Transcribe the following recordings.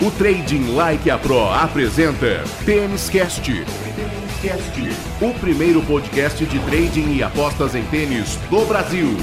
O Trading Like a Pro apresenta Tênis Cast. O primeiro podcast de trading e apostas em tênis do Brasil.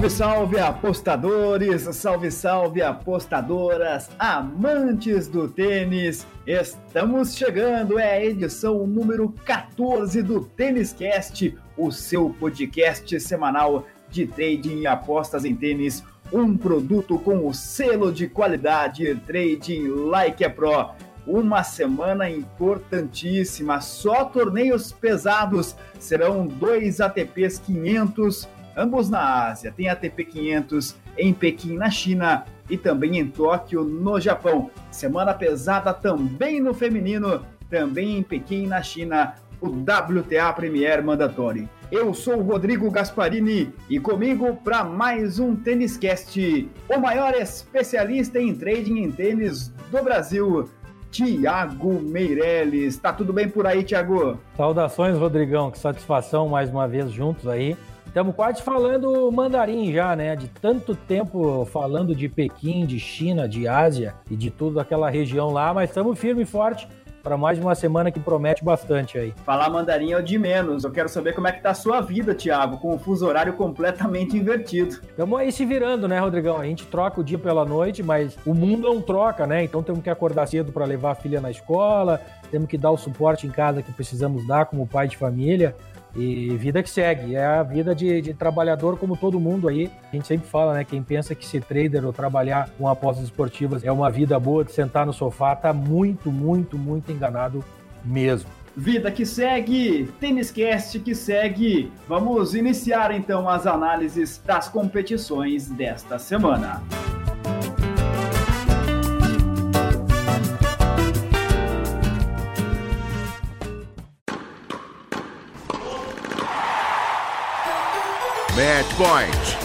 Salve, salve apostadores, salve, salve apostadoras, amantes do tênis. Estamos chegando, é a edição número 14 do Tênis Cast, o seu podcast semanal de trading e apostas em tênis, um produto com o selo de qualidade Trading Like a Pro. Uma semana importantíssima, só torneios pesados, serão dois ATPs 500 ambos na Ásia. Tem ATP 500 em Pequim, na China, e também em Tóquio, no Japão. Semana pesada também no feminino, também em Pequim, na China, o WTA Premier Mandatory. Eu sou o Rodrigo Gasparini e comigo para mais um Tênis Cast, o maior especialista em trading em tênis do Brasil, Tiago Meirelles. Tá tudo bem por aí, Tiago? Saudações, Rodrigão. Que satisfação mais uma vez juntos aí. Estamos quase falando mandarim já, né? De tanto tempo falando de Pequim, de China, de Ásia e de toda aquela região lá, mas estamos firme e forte para mais uma semana que promete bastante aí. Falar mandarim é o de menos. Eu quero saber como é que tá a sua vida, Thiago, com o fuso horário completamente invertido. Estamos aí se virando, né, Rodrigão? A gente troca o dia pela noite, mas o mundo não troca, né? Então temos que acordar cedo para levar a filha na escola, temos que dar o suporte em casa que precisamos dar como pai de família. E vida que segue, é a vida de, de, trabalhador como todo mundo aí. A gente sempre fala, né? Quem pensa que ser trader ou trabalhar com apostas esportivas é uma vida boa de sentar no sofá, tá muito, muito, muito enganado mesmo. Vida que segue, Tênis Cast que segue. Vamos iniciar então as análises das competições desta semana. Match Match Point.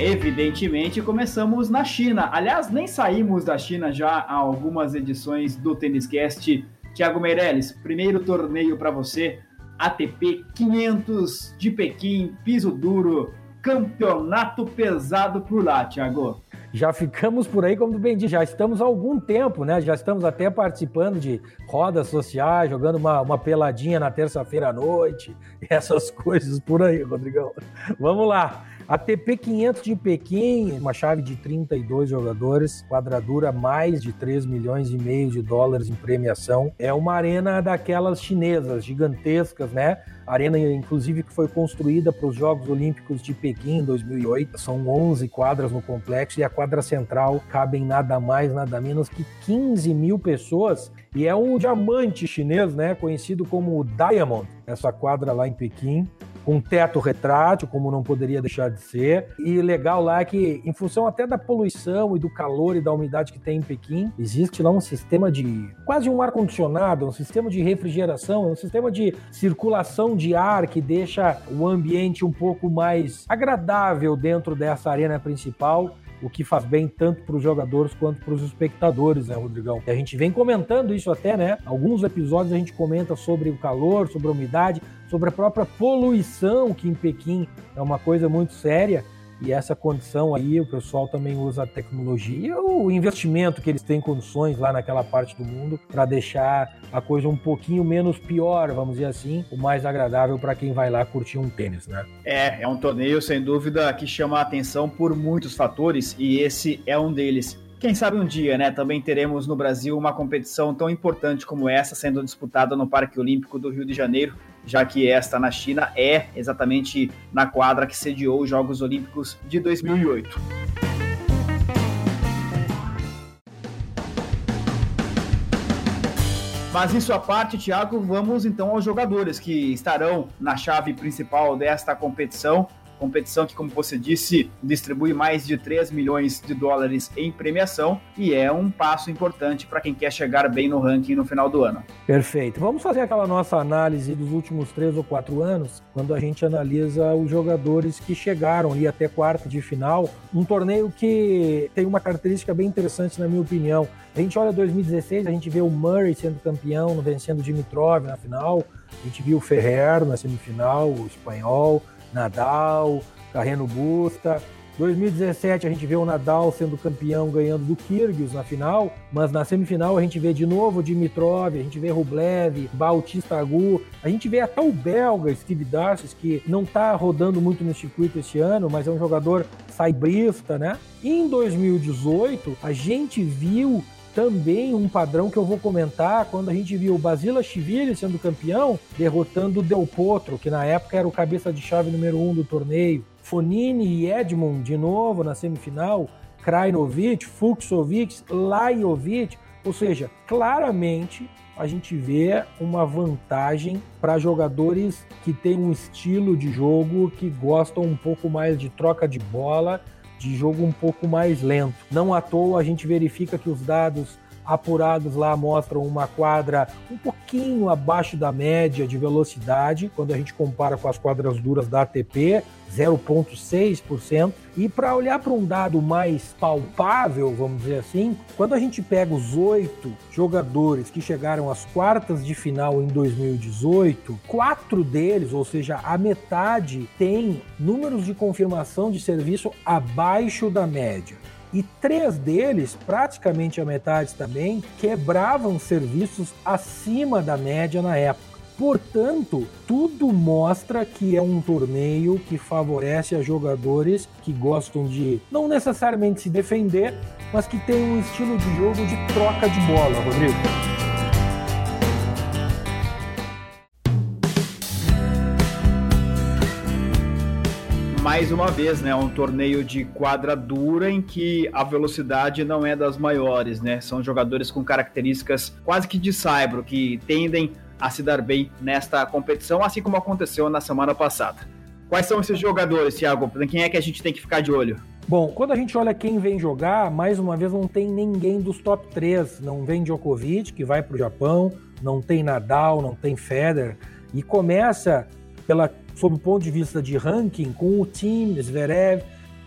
Evidentemente, começamos na China. Aliás, nem saímos da China já há algumas edições do Tênis Cast. Tiago Meirelles, primeiro torneio para você, ATP 500 de Pequim, piso duro, campeonato pesado por lá, Tiago já ficamos por aí, como bem disse, já estamos há algum tempo, né? Já estamos até participando de rodas sociais, jogando uma, uma peladinha na terça-feira à noite, essas coisas por aí, Rodrigão. Vamos lá. ATP 500 de Pequim, uma chave de 32 jogadores, quadradura mais de 3 milhões e meio de dólares em premiação. É uma arena daquelas chinesas, gigantescas, né? Arena, inclusive, que foi construída para os Jogos Olímpicos de Pequim em 2008. São 11 quadras no complexo e a quadra central cabem nada mais, nada menos que 15 mil pessoas. E é um diamante chinês, né? Conhecido como o Diamond, essa quadra lá em Pequim com teto retrátil, como não poderia deixar de ser. E legal lá é que, em função até da poluição e do calor e da umidade que tem em Pequim, existe lá um sistema de quase um ar-condicionado, um sistema de refrigeração, um sistema de circulação de ar que deixa o ambiente um pouco mais agradável dentro dessa arena principal o que faz bem tanto para os jogadores quanto para os espectadores, né, Rodrigão? E a gente vem comentando isso até, né? Alguns episódios a gente comenta sobre o calor, sobre a umidade, sobre a própria poluição, que em Pequim é uma coisa muito séria. E essa condição aí, o pessoal também usa a tecnologia, o investimento que eles têm condições lá naquela parte do mundo para deixar a coisa um pouquinho menos pior, vamos dizer assim, o mais agradável para quem vai lá curtir um tênis, né? É, é um torneio sem dúvida que chama a atenção por muitos fatores e esse é um deles. Quem sabe um dia, né, também teremos no Brasil uma competição tão importante como essa sendo disputada no Parque Olímpico do Rio de Janeiro, já que esta na China é exatamente na quadra que sediou os Jogos Olímpicos de 2008. Mas isso à parte, Thiago, vamos então aos jogadores que estarão na chave principal desta competição Competição que, como você disse, distribui mais de 3 milhões de dólares em premiação e é um passo importante para quem quer chegar bem no ranking no final do ano. Perfeito. Vamos fazer aquela nossa análise dos últimos três ou quatro anos, quando a gente analisa os jogadores que chegaram ali até quarta de final. Um torneio que tem uma característica bem interessante, na minha opinião. A gente olha 2016, a gente vê o Murray sendo campeão, vencendo o Dimitrov na final. A gente viu o Ferrer na semifinal, o espanhol, Nadal, Carreno Busta. 2017 a gente vê o Nadal sendo campeão ganhando do Kyrgios na final, mas na semifinal a gente vê de novo Dimitrov, a gente vê Rublev, Bautista Agu, a gente vê até o belga Steve Darcis, que não está rodando muito no circuito esse ano, mas é um jogador saibrista, né? Em 2018 a gente viu também um padrão que eu vou comentar quando a gente viu o Basilashvili sendo campeão, derrotando o Del Potro, que na época era o cabeça de chave número um do torneio. Fonini e Edmond de novo na semifinal, Krajinovic, Fuxovic, Lajovic, ou seja, claramente a gente vê uma vantagem para jogadores que têm um estilo de jogo que gostam um pouco mais de troca de bola, de jogo um pouco mais lento. Não à toa a gente verifica que os dados apurados lá mostram uma quadra um pouquinho abaixo da média de velocidade, quando a gente compara com as quadras duras da ATP, 0,6%. E para olhar para um dado mais palpável, vamos dizer assim, quando a gente pega os oito jogadores que chegaram às quartas de final em 2018, quatro deles, ou seja, a metade, tem números de confirmação de serviço abaixo da média e três deles, praticamente a metade também, quebravam serviços acima da média na época. Portanto, tudo mostra que é um torneio que favorece a jogadores que gostam de não necessariamente se defender, mas que tem um estilo de jogo de troca de bola, Rodrigo. Mais uma vez, né, um torneio de quadra dura em que a velocidade não é das maiores, né? São jogadores com características quase que de saibro, que tendem a se dar bem nesta competição, assim como aconteceu na semana passada. Quais são esses jogadores, Thiago? Quem é que a gente tem que ficar de olho? Bom, quando a gente olha quem vem jogar, mais uma vez não tem ninguém dos top 3. Não vem Djokovic, que vai para o Japão, não tem Nadal, não tem Federer. E começa pela sob o ponto de vista de ranking, com o Tim, Zverev,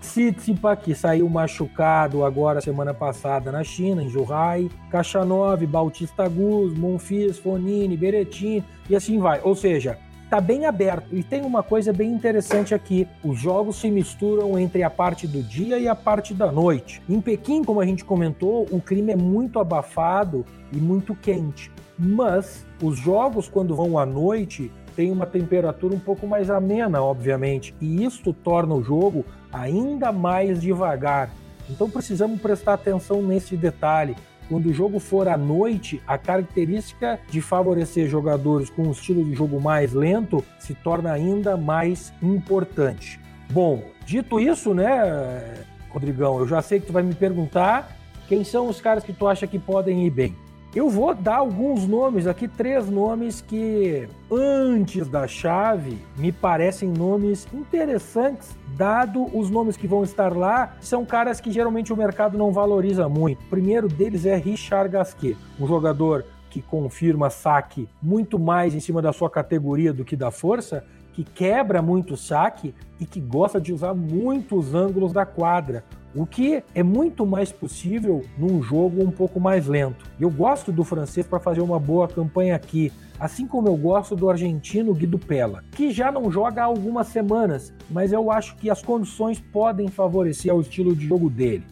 Tsitsipa, que saiu machucado agora semana passada na China, em Zhuhai, Kachanov, Bautista Guz, Monfils, Fonini, Beretin e assim vai. Ou seja, tá bem aberto. E tem uma coisa bem interessante aqui: os jogos se misturam entre a parte do dia e a parte da noite. Em Pequim, como a gente comentou, o clima é muito abafado e muito quente. Mas os jogos, quando vão à noite, tem uma temperatura um pouco mais amena, obviamente, e isto torna o jogo ainda mais devagar. Então precisamos prestar atenção nesse detalhe. Quando o jogo for à noite, a característica de favorecer jogadores com um estilo de jogo mais lento se torna ainda mais importante. Bom, dito isso, né, Rodrigão, eu já sei que tu vai me perguntar quem são os caras que tu acha que podem ir bem. Eu vou dar alguns nomes aqui, três nomes que antes da chave me parecem nomes interessantes, dado os nomes que vão estar lá, são caras que geralmente o mercado não valoriza muito. O primeiro deles é Richard Gasquet, um jogador que confirma saque muito mais em cima da sua categoria do que da força, que quebra muito saque e que gosta de usar muitos ângulos da quadra o que é muito mais possível num jogo um pouco mais lento. Eu gosto do francês para fazer uma boa campanha aqui, assim como eu gosto do argentino Guido Pella, que já não joga há algumas semanas, mas eu acho que as condições podem favorecer o estilo de jogo dele.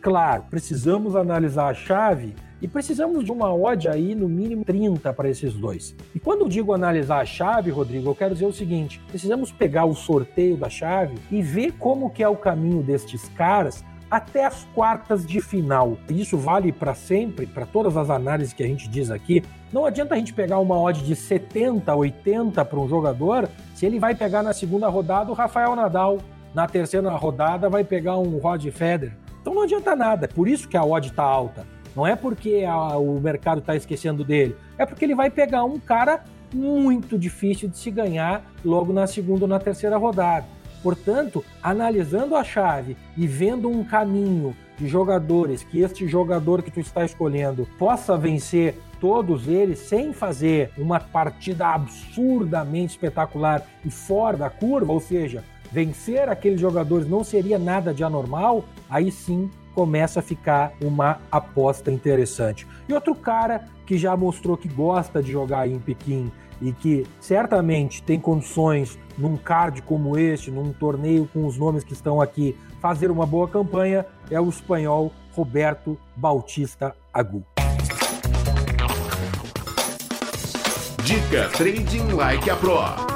Claro, precisamos analisar a chave e precisamos de uma odd aí no mínimo 30 para esses dois. E quando eu digo analisar a chave, Rodrigo, eu quero dizer o seguinte: precisamos pegar o sorteio da chave e ver como que é o caminho destes caras até as quartas de final. Isso vale para sempre, para todas as análises que a gente diz aqui. Não adianta a gente pegar uma odd de 70, 80 para um jogador, se ele vai pegar na segunda rodada o Rafael Nadal, na terceira rodada vai pegar um Rod Federer. Então não adianta nada, é por isso que a odd está alta. Não é porque a, o mercado está esquecendo dele, é porque ele vai pegar um cara muito difícil de se ganhar logo na segunda ou na terceira rodada. Portanto, analisando a chave e vendo um caminho de jogadores que este jogador que tu está escolhendo possa vencer todos eles sem fazer uma partida absurdamente espetacular e fora da curva, ou seja, vencer aqueles jogadores não seria nada de anormal, aí sim começa a ficar uma aposta interessante. E outro cara que já mostrou que gosta de jogar em Pequim e que certamente tem condições num card como este, num torneio com os nomes que estão aqui, fazer uma boa campanha é o espanhol Roberto Bautista Agu. Dica Trading Like a Pro.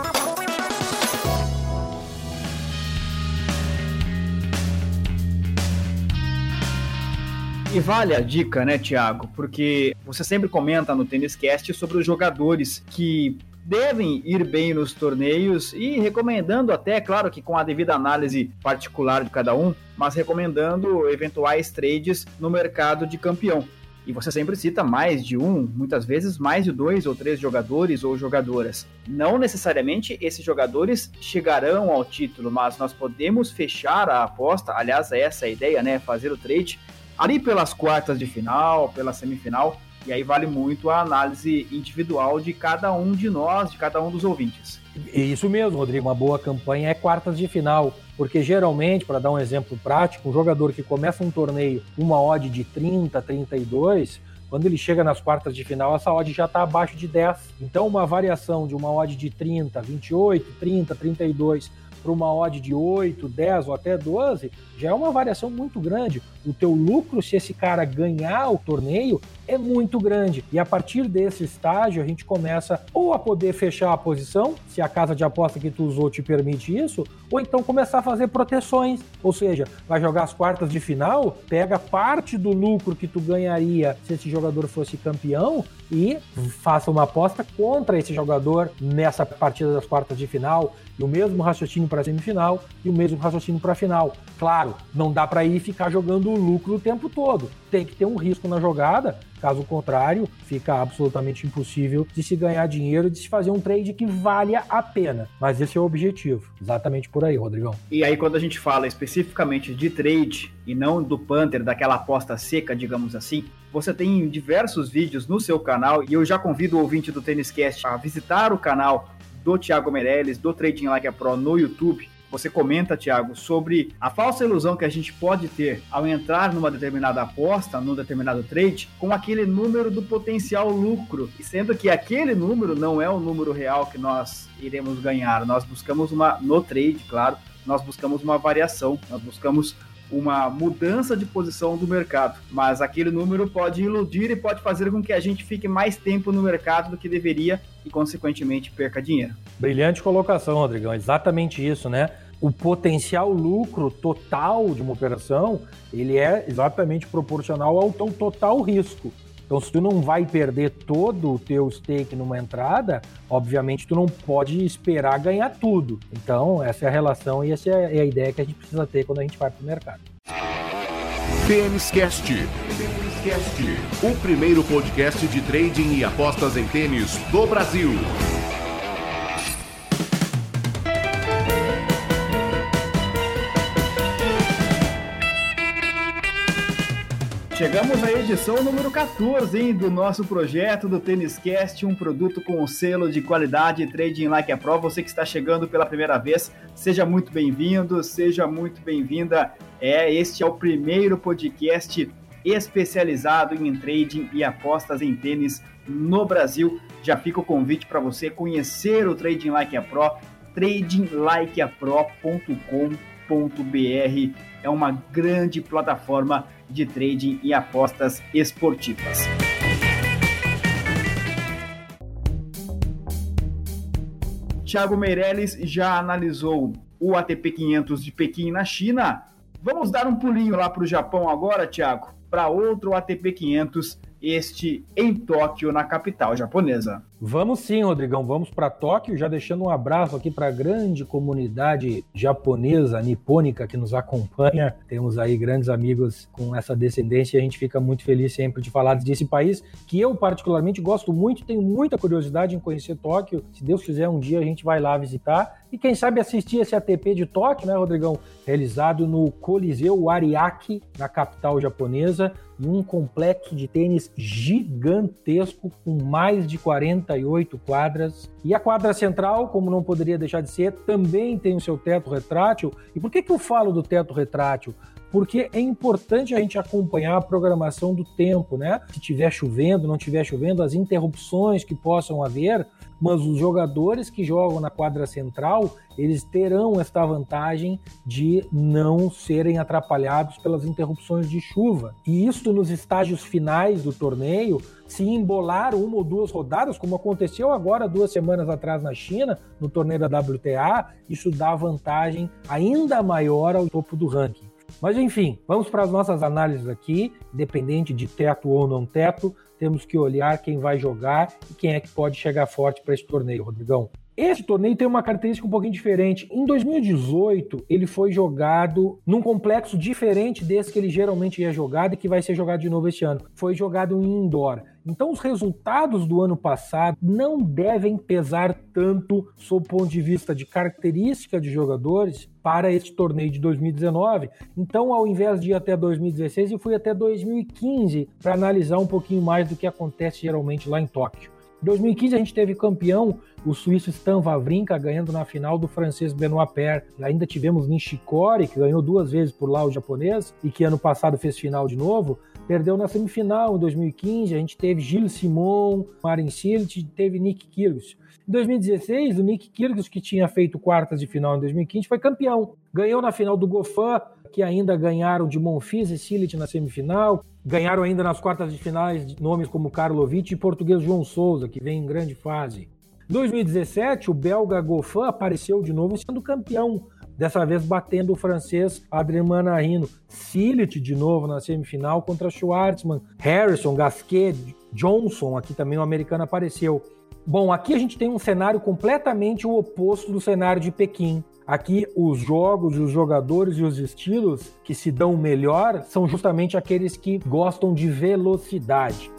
E vale a dica, né, Thiago? Porque você sempre comenta no Tênis Cast sobre os jogadores que devem ir bem nos torneios e recomendando até, claro que com a devida análise particular de cada um, mas recomendando eventuais trades no mercado de campeão. E você sempre cita mais de um, muitas vezes mais de dois ou três jogadores ou jogadoras. Não necessariamente esses jogadores chegarão ao título, mas nós podemos fechar a aposta. Aliás, essa é a ideia, né? Fazer o trade ali pelas quartas de final, pela semifinal, e aí vale muito a análise individual de cada um de nós, de cada um dos ouvintes. Isso mesmo, Rodrigo. Uma boa campanha é quartas de final, porque geralmente, para dar um exemplo prático, um jogador que começa um torneio uma odd de 30, 32, quando ele chega nas quartas de final, essa odd já está abaixo de 10. Então, uma variação de uma odd de 30, 28, 30, 32 para uma odd de 8, 10 ou até 12, já é uma variação muito grande. O teu lucro, se esse cara ganhar o torneio, é muito grande. E a partir desse estágio, a gente começa ou a poder fechar a posição, se a casa de aposta que tu usou te permite isso, ou então começar a fazer proteções. Ou seja, vai jogar as quartas de final, pega parte do lucro que tu ganharia se esse jogador fosse campeão e faça uma aposta contra esse jogador nessa partida das quartas de final, e o mesmo raciocínio para a semifinal e o mesmo raciocínio para a final. Claro, não dá para ir ficar jogando o lucro o tempo todo. Tem que ter um risco na jogada, caso contrário, fica absolutamente impossível de se ganhar dinheiro, de se fazer um trade que valha a pena. Mas esse é o objetivo, exatamente por aí, Rodrigão. E aí, quando a gente fala especificamente de trade e não do Panther, daquela aposta seca, digamos assim, você tem diversos vídeos no seu canal e eu já convido o ouvinte do Tênis Cast a visitar o canal do Thiago Meirelles, do Trading Like a Pro no YouTube. Você comenta, Thiago, sobre a falsa ilusão que a gente pode ter ao entrar numa determinada aposta, num determinado trade, com aquele número do potencial lucro, e sendo que aquele número não é o número real que nós iremos ganhar. Nós buscamos uma, no trade, claro, nós buscamos uma variação, nós buscamos uma mudança de posição do mercado, mas aquele número pode iludir e pode fazer com que a gente fique mais tempo no mercado do que deveria e, consequentemente, perca dinheiro. Brilhante colocação, Rodrigão. Exatamente isso, né? O potencial lucro total de uma operação, ele é exatamente proporcional ao total risco. Então, se tu não vai perder todo o teu stake numa entrada, obviamente tu não pode esperar ganhar tudo. Então, essa é a relação e essa é a ideia que a gente precisa ter quando a gente vai para o mercado. Têniscast. O primeiro podcast de trading e apostas em tênis do Brasil. Chegamos à edição número 14 hein, do nosso projeto do Tênis Cast, um produto com o selo de qualidade Trading Like a Pro. Você que está chegando pela primeira vez, seja muito bem-vindo, seja muito bem-vinda. É, este é o primeiro podcast especializado em trading e apostas em tênis no Brasil. Já fica o convite para você conhecer o Trading Like a Pro, tradinglikeapro.com.br. É uma grande plataforma de trading e apostas esportivas. Thiago Meirelles já analisou o ATP 500 de Pequim na China. Vamos dar um pulinho lá para o Japão agora, Thiago, para outro ATP 500 este em Tóquio, na capital japonesa. Vamos sim, Rodrigão, vamos para Tóquio, já deixando um abraço aqui para a grande comunidade japonesa, nipônica que nos acompanha. Temos aí grandes amigos com essa descendência e a gente fica muito feliz sempre de falar desse país que eu particularmente gosto muito, tenho muita curiosidade em conhecer Tóquio. Se Deus quiser, um dia a gente vai lá visitar e quem sabe assistir esse ATP de Tóquio, né, Rodrigão? Realizado no Coliseu Ariake, na capital japonesa, em um complexo de tênis gigantesco com mais de 48 quadras. E a quadra central, como não poderia deixar de ser, também tem o seu teto retrátil. E por que, que eu falo do teto retrátil? porque é importante a gente acompanhar a programação do tempo, né? Se tiver chovendo, não tiver chovendo, as interrupções que possam haver, mas os jogadores que jogam na quadra central, eles terão esta vantagem de não serem atrapalhados pelas interrupções de chuva. E isso nos estágios finais do torneio, se embolar uma ou duas rodadas, como aconteceu agora duas semanas atrás na China, no torneio da WTA, isso dá vantagem ainda maior ao topo do ranking. Mas enfim, vamos para as nossas análises aqui, independente de teto ou não teto, temos que olhar quem vai jogar e quem é que pode chegar forte para esse torneio, Rodrigão. Esse torneio tem uma característica um pouquinho diferente. Em 2018, ele foi jogado num complexo diferente desse que ele geralmente ia jogado e que vai ser jogado de novo este ano. Foi jogado em indoor. Então, os resultados do ano passado não devem pesar tanto sob o ponto de vista de característica de jogadores para este torneio de 2019. Então, ao invés de ir até 2016, eu fui até 2015 para analisar um pouquinho mais do que acontece geralmente lá em Tóquio. Em 2015 a gente teve campeão o suíço Stan Wawrinka ganhando na final do francês Benoit Paire. Ainda tivemos Nishikori, que ganhou duas vezes por lá o japonês e que ano passado fez final de novo. Perdeu na semifinal em 2015. A gente teve Gilles Simon, Marin Cilic, teve Nick Kyrgios. Em 2016, o Nick Kyrgios, que tinha feito quartas de final em 2015, foi campeão. Ganhou na final do Goffin, que ainda ganharam de Monfils e Cilic na semifinal. Ganharam ainda nas quartas de finais nomes como Karlovic e português João Souza, que vem em grande fase. Em 2017, o belga Goffin apareceu de novo sendo campeão, dessa vez batendo o francês Adrien Manarino. Cilic de novo na semifinal contra Schwartzman, Harrison, Gasquet, Johnson, aqui também o americano apareceu. Bom, aqui a gente tem um cenário completamente o oposto do cenário de Pequim. Aqui, os jogos, os jogadores e os estilos que se dão melhor são justamente aqueles que gostam de velocidade.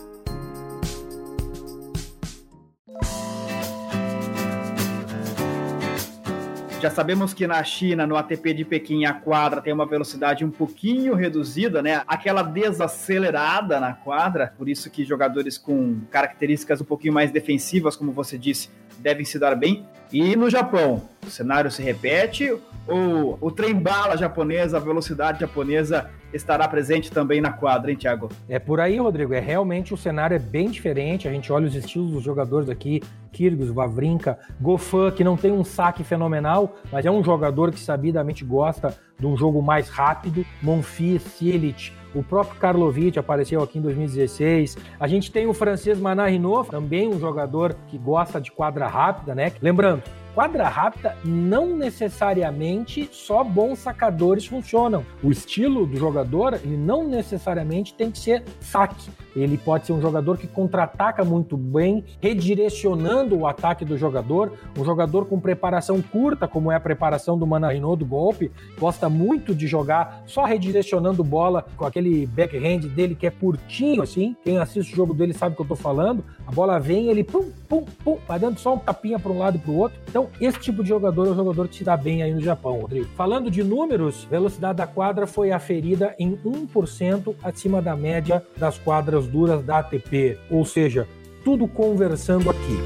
Já sabemos que na China, no ATP de Pequim, a quadra tem uma velocidade um pouquinho reduzida, né? Aquela desacelerada na quadra, por isso que jogadores com características um pouquinho mais defensivas, como você disse, devem se dar bem. E no Japão, o cenário se repete, ou o trem bala japonesa, a velocidade japonesa estará presente também na quadra, hein, Thiago? É por aí, Rodrigo. É realmente o cenário é bem diferente. A gente olha os estilos dos jogadores aqui, Kyrgios, Vavrinka, Gofan, que não tem um saque fenomenal, mas é um jogador que sabidamente gosta de um jogo mais rápido. Monfils, Silic, o próprio Karlovic apareceu aqui em 2016. A gente tem o francês Manarino, também um jogador que gosta de quadra rápida, né? Lembrando, quadra rápida, não necessariamente só bons sacadores funcionam. O estilo do jogador, ele não necessariamente tem que ser saque. Ele pode ser um jogador que contra-ataca muito bem, redirecionando o ataque do jogador. Um jogador com preparação curta, como é a preparação do Manarino do golpe, gosta muito de jogar só redirecionando bola com aquele backhand dele que é curtinho assim. Quem assiste o jogo dele sabe o que eu tô falando. A bola vem, ele pum, pum, pum, vai dando só um tapinha para um lado e para o outro. Então então, esse tipo de jogador é o jogador que se dá bem aí no Japão, Rodrigo. Falando de números, velocidade da quadra foi aferida em 1% acima da média das quadras duras da ATP. Ou seja, tudo conversando aqui.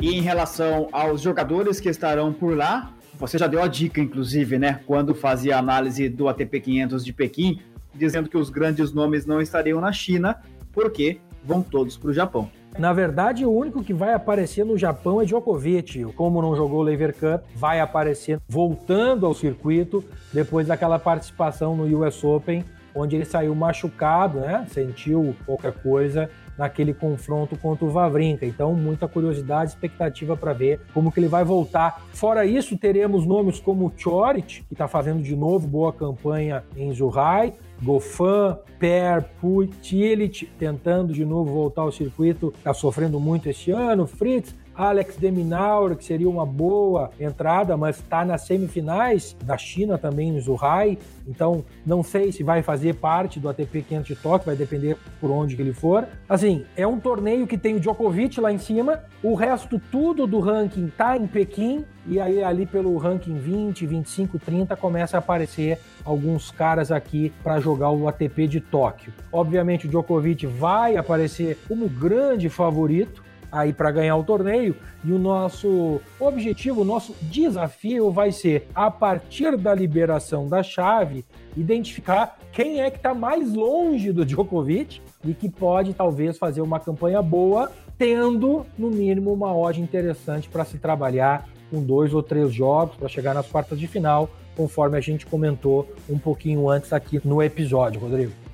E em relação aos jogadores que estarão por lá, você já deu a dica, inclusive, né? Quando fazia a análise do ATP 500 de Pequim, dizendo que os grandes nomes não estariam na China, porque vão todos para o Japão. Na verdade, o único que vai aparecer no Japão é Djokovic. Como não jogou o Lever Cup, vai aparecer voltando ao circuito depois daquela participação no US Open, onde ele saiu machucado, né? Sentiu qualquer coisa naquele confronto contra o Vavrinca. Então, muita curiosidade, expectativa para ver como que ele vai voltar. Fora isso, teremos nomes como o Chorit, que está fazendo de novo boa campanha em Zurrai, Gofan, Per, Pui, Tillich, tentando de novo voltar ao circuito, está sofrendo muito este ano, Fritz, Alex Deminaur, que seria uma boa entrada, mas está nas semifinais da China também, no Zhuhai. Então, não sei se vai fazer parte do ATP 500 de Tóquio, vai depender por onde que ele for. Assim, é um torneio que tem o Djokovic lá em cima, o resto tudo do ranking tá em Pequim, e aí ali pelo ranking 20, 25, 30 começa a aparecer alguns caras aqui para jogar o ATP de Tóquio. Obviamente o Djokovic vai aparecer como grande favorito, aí para ganhar o torneio. E o nosso objetivo, o nosso desafio vai ser, a partir da liberação da chave, identificar quem é que está mais longe do Djokovic e que pode talvez fazer uma campanha boa, tendo no mínimo uma odd interessante para se trabalhar com dois ou três jogos para chegar nas quartas de final, conforme a gente comentou um pouquinho antes aqui no episódio, Rodrigo.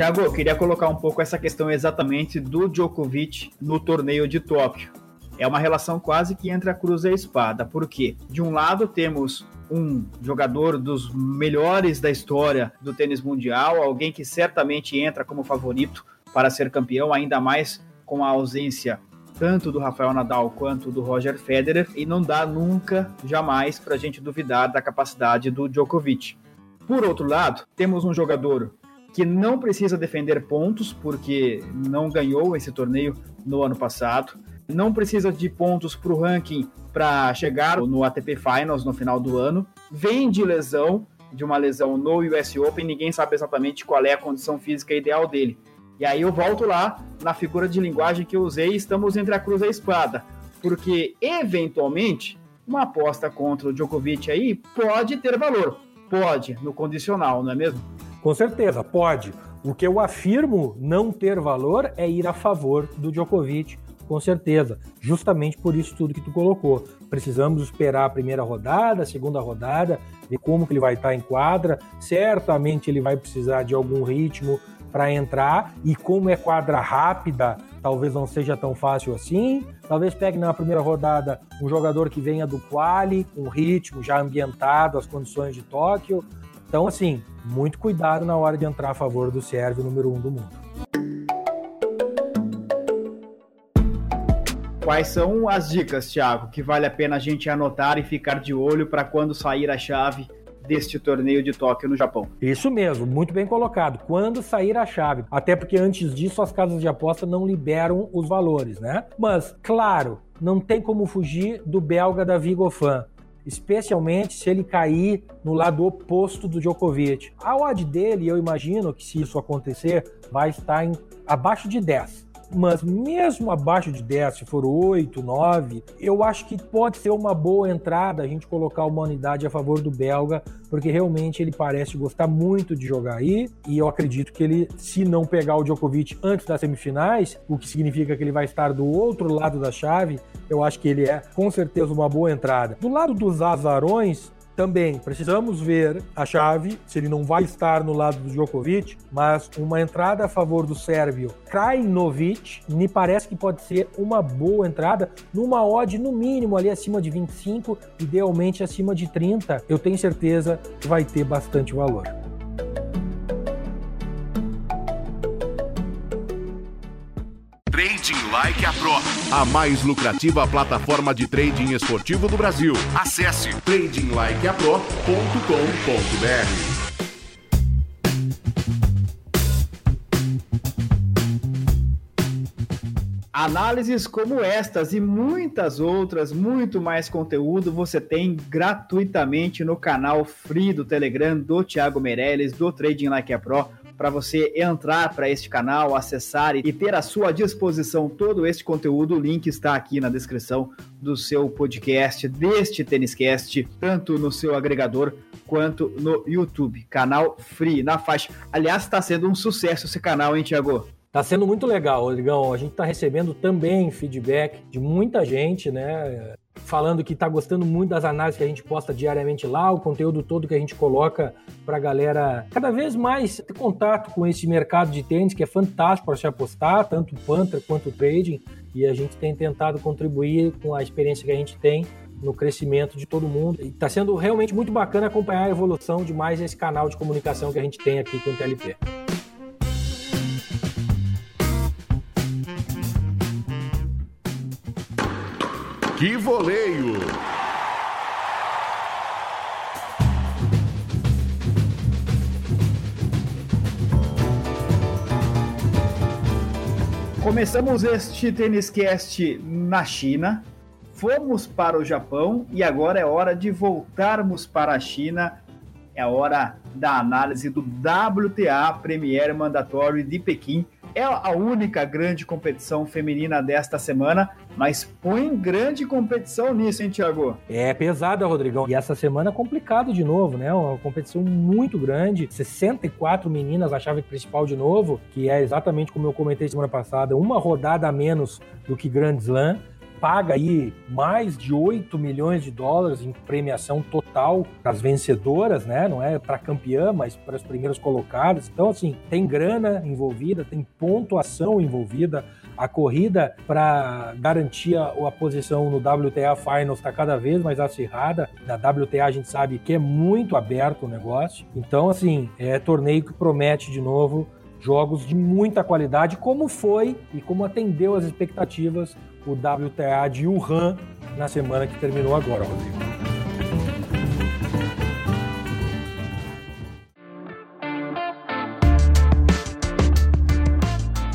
Thiago, eu queria colocar um pouco essa questão exatamente do Djokovic no torneio de Tóquio. É uma relação quase que entre a cruz e a espada, porque de um lado temos um jogador dos melhores da história do tênis mundial, alguém que certamente entra como favorito para ser campeão, ainda mais com a ausência tanto do Rafael Nadal quanto do Roger Federer, e não dá nunca, jamais, para a gente duvidar da capacidade do Djokovic. Por outro lado, temos um jogador que não precisa defender pontos, porque não ganhou esse torneio no ano passado. Não precisa de pontos para o ranking para chegar no ATP Finals no final do ano. Vem de lesão, de uma lesão no US Open, ninguém sabe exatamente qual é a condição física ideal dele. E aí eu volto lá na figura de linguagem que eu usei, estamos entre a cruz e a espada, porque eventualmente uma aposta contra o Djokovic aí pode ter valor, pode, no condicional, não é mesmo? Com certeza, pode. O que eu afirmo não ter valor é ir a favor do Djokovic, com certeza. Justamente por isso tudo que tu colocou. Precisamos esperar a primeira rodada, a segunda rodada, ver como que ele vai estar em quadra. Certamente ele vai precisar de algum ritmo para entrar e como é quadra rápida, talvez não seja tão fácil assim. Talvez pegue na primeira rodada um jogador que venha do quali, com ritmo já ambientado às condições de Tóquio. Então, assim, muito cuidado na hora de entrar a favor do Sérvio número um do mundo. Quais são as dicas, Thiago, que vale a pena a gente anotar e ficar de olho para quando sair a chave deste torneio de Tóquio no Japão? Isso mesmo, muito bem colocado. Quando sair a chave, até porque antes disso as casas de aposta não liberam os valores, né? Mas, claro, não tem como fugir do belga Davi Goffin especialmente se ele cair no lado oposto do Djokovic. A odd dele, eu imagino que se isso acontecer, vai estar em abaixo de 10 mas mesmo abaixo de 10, se for 8, 9, eu acho que pode ser uma boa entrada a gente colocar uma unidade a favor do belga, porque realmente ele parece gostar muito de jogar aí, e eu acredito que ele, se não pegar o Djokovic antes das semifinais, o que significa que ele vai estar do outro lado da chave, eu acho que ele é com certeza uma boa entrada. Do lado dos azarões, também precisamos ver a chave, se ele não vai estar no lado do Djokovic, mas uma entrada a favor do sérvio Krajinovic me parece que pode ser uma boa entrada numa odd no mínimo ali acima de 25, idealmente acima de 30. Eu tenho certeza que vai ter bastante valor. Trading Like a Pro, a mais lucrativa plataforma de trading esportivo do Brasil. Acesse tradinglikeapro.com.br. Análises como estas e muitas outras, muito mais conteúdo você tem gratuitamente no canal free do Telegram do Thiago Meirelles, do Trading Like a Pro para você entrar para este canal, acessar e ter à sua disposição todo este conteúdo. O link está aqui na descrição do seu podcast, deste Têniscast, tanto no seu agregador quanto no YouTube. Canal free, na faixa. Aliás, está sendo um sucesso esse canal, hein, Tiago? Tá sendo muito legal, Rodrigão. A gente está recebendo também feedback de muita gente, né? Falando que está gostando muito das análises que a gente posta diariamente lá, o conteúdo todo que a gente coloca para a galera cada vez mais ter contato com esse mercado de tênis, que é fantástico para se apostar, tanto o Panther quanto o trading. E a gente tem tentado contribuir com a experiência que a gente tem no crescimento de todo mundo. Está sendo realmente muito bacana acompanhar a evolução de mais esse canal de comunicação que a gente tem aqui com o TLP. Que voleio! Começamos este Tênis Cast na China, fomos para o Japão e agora é hora de voltarmos para a China. É hora da análise do WTA Premier Mandatório de Pequim é a única grande competição feminina desta semana, mas põe grande competição nisso, hein, Thiago? É pesada, Rodrigão. E essa semana é complicado de novo, né? Uma competição muito grande. 64 meninas na chave principal de novo, que é exatamente como eu comentei semana passada, uma rodada a menos do que Grand Slam paga aí mais de 8 milhões de dólares em premiação total para as vencedoras, né? Não é para campeã, mas para as primeiras colocadas. Então, assim, tem grana envolvida, tem pontuação envolvida. A corrida para garantir a, a, posição no WTA Finals está cada vez mais acirrada. Na WTA a gente sabe que é muito aberto o negócio. Então, assim, é torneio que promete de novo jogos de muita qualidade, como foi e como atendeu as expectativas o WTA de Wuhan na semana que terminou agora, Rodrigo.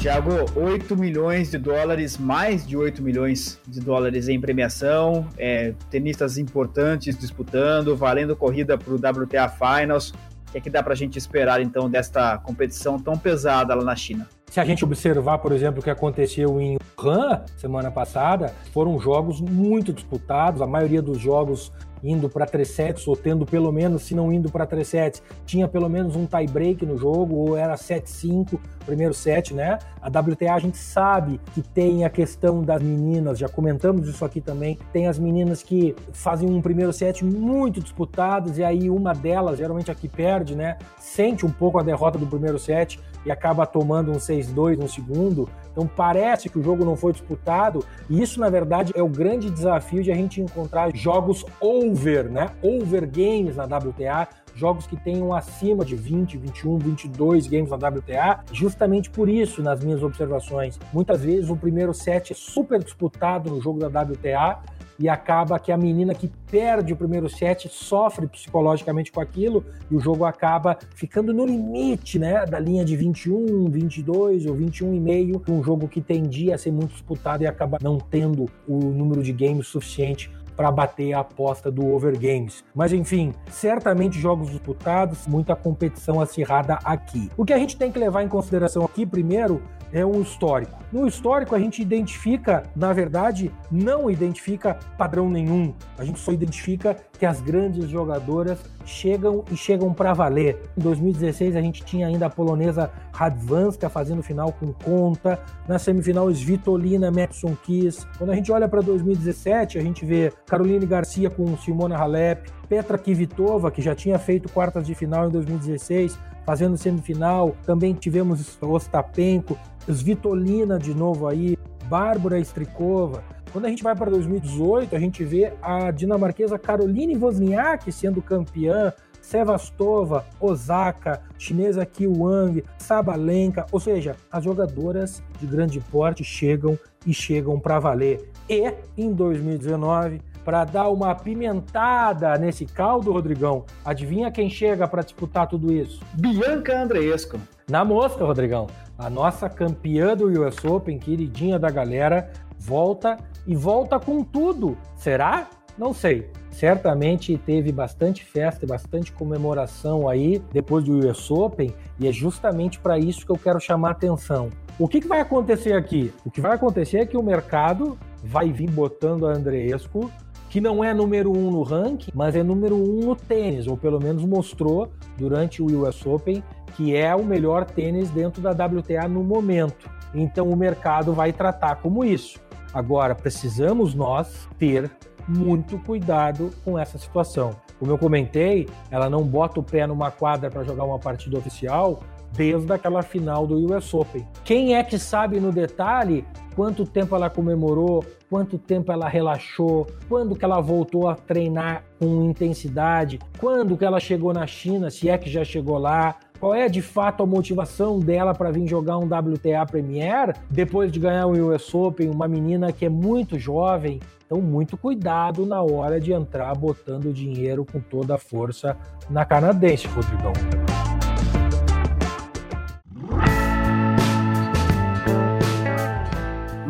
Tiago, 8 milhões de dólares, mais de 8 milhões de dólares em premiação, é, tenistas importantes disputando, valendo corrida para o WTA Finals. O que, é que dá para a gente esperar então desta competição tão pesada lá na China? Se a gente observar, por exemplo, o que aconteceu em Wuhan semana passada, foram jogos muito disputados, a maioria dos jogos indo para 3 sets, ou tendo pelo menos, se não indo para 3 sets, tinha pelo menos um tie break no jogo, ou era 7-5, primeiro set, né? A WTA a gente sabe que tem a questão das meninas, já comentamos isso aqui também, tem as meninas que fazem um primeiro set muito disputado, e aí uma delas, geralmente a que perde, né? Sente um pouco a derrota do primeiro set e acaba tomando um 6-2 no segundo. Então parece que o jogo não foi disputado, e isso na verdade é o grande desafio de a gente encontrar jogos over, né? Over games na WTA, jogos que tenham acima de 20, 21, 22 games na WTA, justamente por isso, nas minhas observações. Muitas vezes o primeiro set é super disputado no jogo da WTA e acaba que a menina que perde o primeiro set sofre psicologicamente com aquilo e o jogo acaba ficando no limite, né, da linha de 21, 22 ou 21 e meio, um jogo que tendia a ser muito disputado e acaba não tendo o número de games suficiente para bater a aposta do Over Games. Mas enfim, certamente jogos disputados, muita competição acirrada aqui. O que a gente tem que levar em consideração aqui, primeiro, é um histórico. No histórico, a gente identifica, na verdade, não identifica padrão nenhum. A gente só identifica que as grandes jogadoras chegam e chegam para valer. Em 2016, a gente tinha ainda a polonesa Radwanska fazendo final com conta. Na semifinal, Svitolina, Madison Kiss. Quando a gente olha para 2017, a gente vê Caroline Garcia com Simona Halep, Petra Kvitova, que já tinha feito quartas de final em 2016, fazendo semifinal. Também tivemos Ostapenko, Svitolina de novo aí, Bárbara Strikova. Quando a gente vai para 2018, a gente vê a dinamarquesa Caroline Wozniak sendo campeã, Sevastova, Osaka, chinesa Qi Wang, Sabalenka, ou seja, as jogadoras de grande porte chegam e chegam para valer. E em 2019, para dar uma apimentada nesse caldo, Rodrigão, adivinha quem chega para disputar tudo isso? Bianca Andreesco. Na mosca, Rodrigão. A nossa campeã do US Open, queridinha da galera, volta e volta com tudo. Será? Não sei. Certamente teve bastante festa e bastante comemoração aí depois do US Open, e é justamente para isso que eu quero chamar a atenção. O que, que, vai acontecer aqui? O que vai acontecer é que o mercado vai vir botando a Andreesco que não é número um no ranking, mas é número um no tênis, ou pelo menos mostrou durante o US Open que é o melhor tênis dentro da WTA no momento. Então o mercado vai tratar como isso. Agora, precisamos nós ter muito cuidado com essa situação. Como eu comentei, ela não bota o pé numa quadra para jogar uma partida oficial desde aquela final do US Open. Quem é que sabe no detalhe quanto tempo ela comemorou, quanto tempo ela relaxou, quando que ela voltou a treinar com intensidade, quando que ela chegou na China, se é que já chegou lá, qual é de fato a motivação dela para vir jogar um WTA Premier depois de ganhar o US Open, uma menina que é muito jovem. Então, muito cuidado na hora de entrar botando dinheiro com toda a força na canadense, Rodrigão.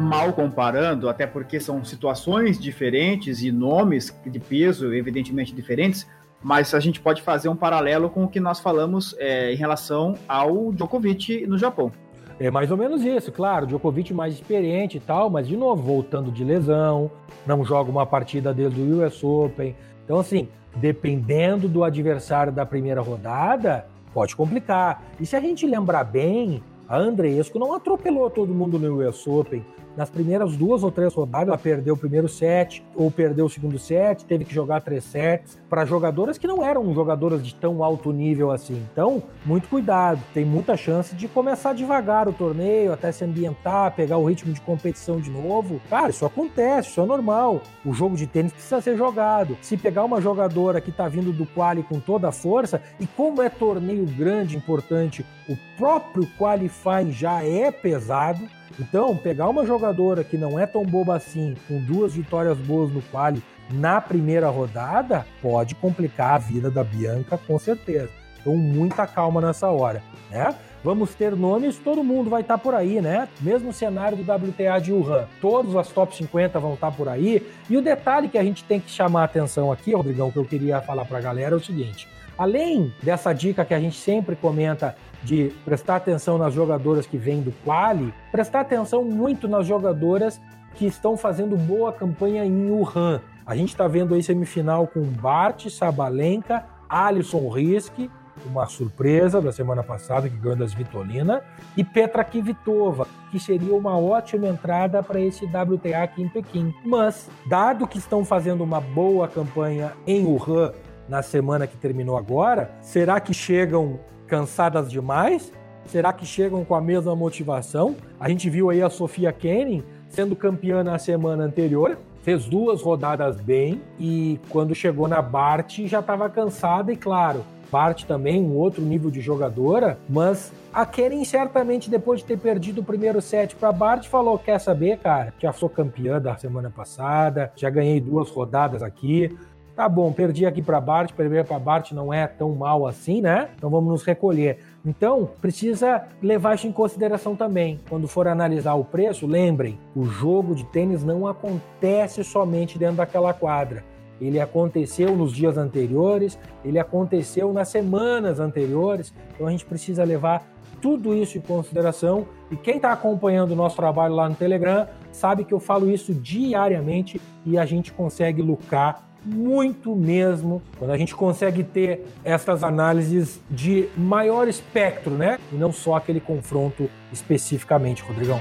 Mal comparando, até porque são situações diferentes e nomes de peso, evidentemente, diferentes, mas a gente pode fazer um paralelo com o que nós falamos é, em relação ao Djokovic no Japão. É mais ou menos isso, claro. Djokovic mais experiente e tal, mas de novo, voltando de lesão, não joga uma partida desde o US Open. Então, assim, dependendo do adversário da primeira rodada, pode complicar. E se a gente lembrar bem, a Andreesco não atropelou todo mundo no US Open nas primeiras duas ou três rodadas, ela perdeu o primeiro set ou perdeu o segundo set, teve que jogar três sets para jogadoras que não eram jogadoras de tão alto nível assim. Então, muito cuidado, tem muita chance de começar devagar o torneio, até se ambientar, pegar o ritmo de competição de novo. Cara, isso acontece, isso é normal. O jogo de tênis precisa ser jogado. Se pegar uma jogadora que está vindo do quali com toda a força, e como é torneio grande, importante, o próprio qualifying já é pesado, então, pegar uma jogadora que não é tão boba assim, com duas vitórias boas no quali na primeira rodada, pode complicar a vida da Bianca com certeza. Então, muita calma nessa hora, né? Vamos ter nomes, todo mundo vai estar por aí, né? Mesmo cenário do WTA de Wuhan, todos as top 50 vão estar por aí. E o detalhe que a gente tem que chamar a atenção aqui, Rodrigão, que eu queria falar para a galera é o seguinte: além dessa dica que a gente sempre comenta de prestar atenção nas jogadoras que vêm do quali, prestar atenção muito nas jogadoras que estão fazendo boa campanha em Wuhan. A gente está vendo aí semifinal com Bart, Sabalenka, Alisson Riske, uma surpresa da semana passada que ganhou das Vitolina, e Petra Kvitova, que seria uma ótima entrada para esse WTA aqui em Pequim. Mas, dado que estão fazendo uma boa campanha em Wuhan na semana que terminou agora, será que chegam cansadas demais? Será que chegam com a mesma motivação? A gente viu aí a Sofia Kenin sendo campeã na semana anterior, fez duas rodadas bem e quando chegou na Bart já estava cansada e claro, Bart também um outro nível de jogadora, mas a Kenin certamente depois de ter perdido o primeiro set para Bart falou: "Quer saber, cara? Já sou campeã da semana passada, já ganhei duas rodadas aqui, Tá bom, perdi aqui para Bart, perder para Bart não é tão mal assim, né? Então vamos nos recolher. Então, precisa levar isso em consideração também. Quando for analisar o preço, lembrem, o jogo de tênis não acontece somente dentro daquela quadra. Ele aconteceu nos dias anteriores, ele aconteceu nas semanas anteriores, então a gente precisa levar tudo isso em consideração. E quem está acompanhando o nosso trabalho lá no Telegram sabe que eu falo isso diariamente e a gente consegue lucrar muito mesmo, quando a gente consegue ter essas análises de maior espectro, né? E não só aquele confronto especificamente, Rodrigão.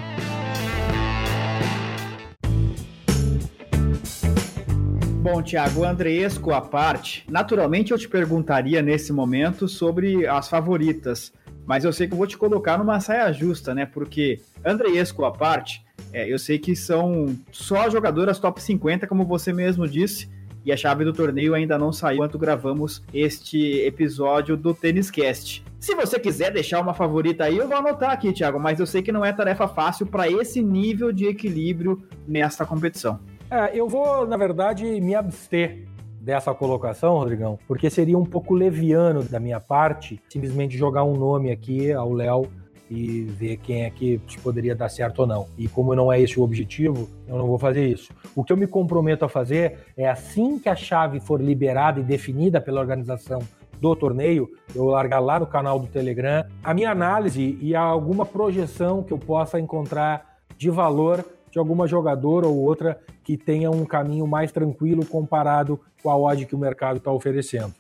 Bom, Tiago, Andreesco à parte, naturalmente eu te perguntaria nesse momento sobre as favoritas, mas eu sei que eu vou te colocar numa saia justa, né? Porque Andreesco à parte, é, eu sei que são só jogadoras top 50, como você mesmo disse, e a chave do torneio ainda não saiu enquanto gravamos este episódio do Tênis Cast. Se você quiser deixar uma favorita aí, eu vou anotar aqui, Thiago, mas eu sei que não é tarefa fácil para esse nível de equilíbrio nesta competição. É, eu vou, na verdade, me abster dessa colocação, Rodrigão, porque seria um pouco leviano da minha parte simplesmente jogar um nome aqui ao Léo e ver quem é que poderia dar certo ou não. E como não é esse o objetivo, eu não vou fazer isso. O que eu me comprometo a fazer é assim que a chave for liberada e definida pela organização do torneio, eu largar lá no canal do Telegram a minha análise e alguma projeção que eu possa encontrar de valor de alguma jogadora ou outra que tenha um caminho mais tranquilo comparado com a odd que o mercado está oferecendo.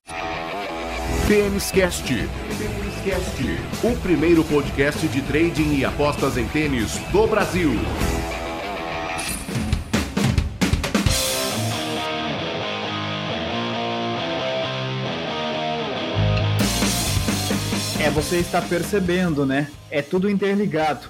Tênis Cast. Cast, o primeiro podcast de trading e apostas em tênis do Brasil. É, você está percebendo, né? É tudo interligado.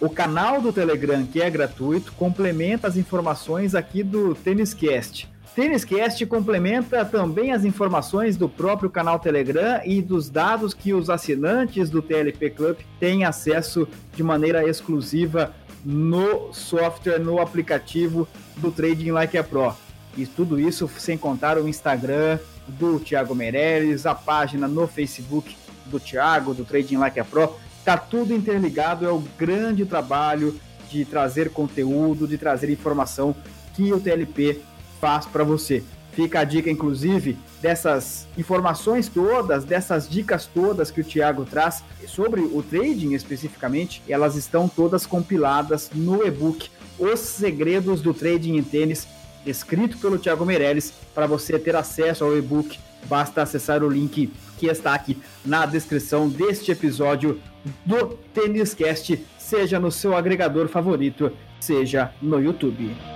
O canal do Telegram, que é gratuito, complementa as informações aqui do Têniscast. Têniscast complementa também as informações do próprio canal Telegram e dos dados que os assinantes do TLP Club têm acesso de maneira exclusiva no software, no aplicativo do Trading Like a Pro. E tudo isso sem contar o Instagram do Thiago Meirelles, a página no Facebook do Thiago, do Trading Like a Pro. Tá tudo interligado, é o grande trabalho de trazer conteúdo, de trazer informação que o TLP faz para você. Fica a dica, inclusive, dessas informações todas, dessas dicas todas que o Thiago traz sobre o trading especificamente, elas estão todas compiladas no e-book Os Segredos do Trading em Tênis, escrito pelo Thiago Meirelles. Para você ter acesso ao e-book, basta acessar o link que está aqui na descrição deste episódio do Têniscast, seja no seu agregador favorito, seja no YouTube.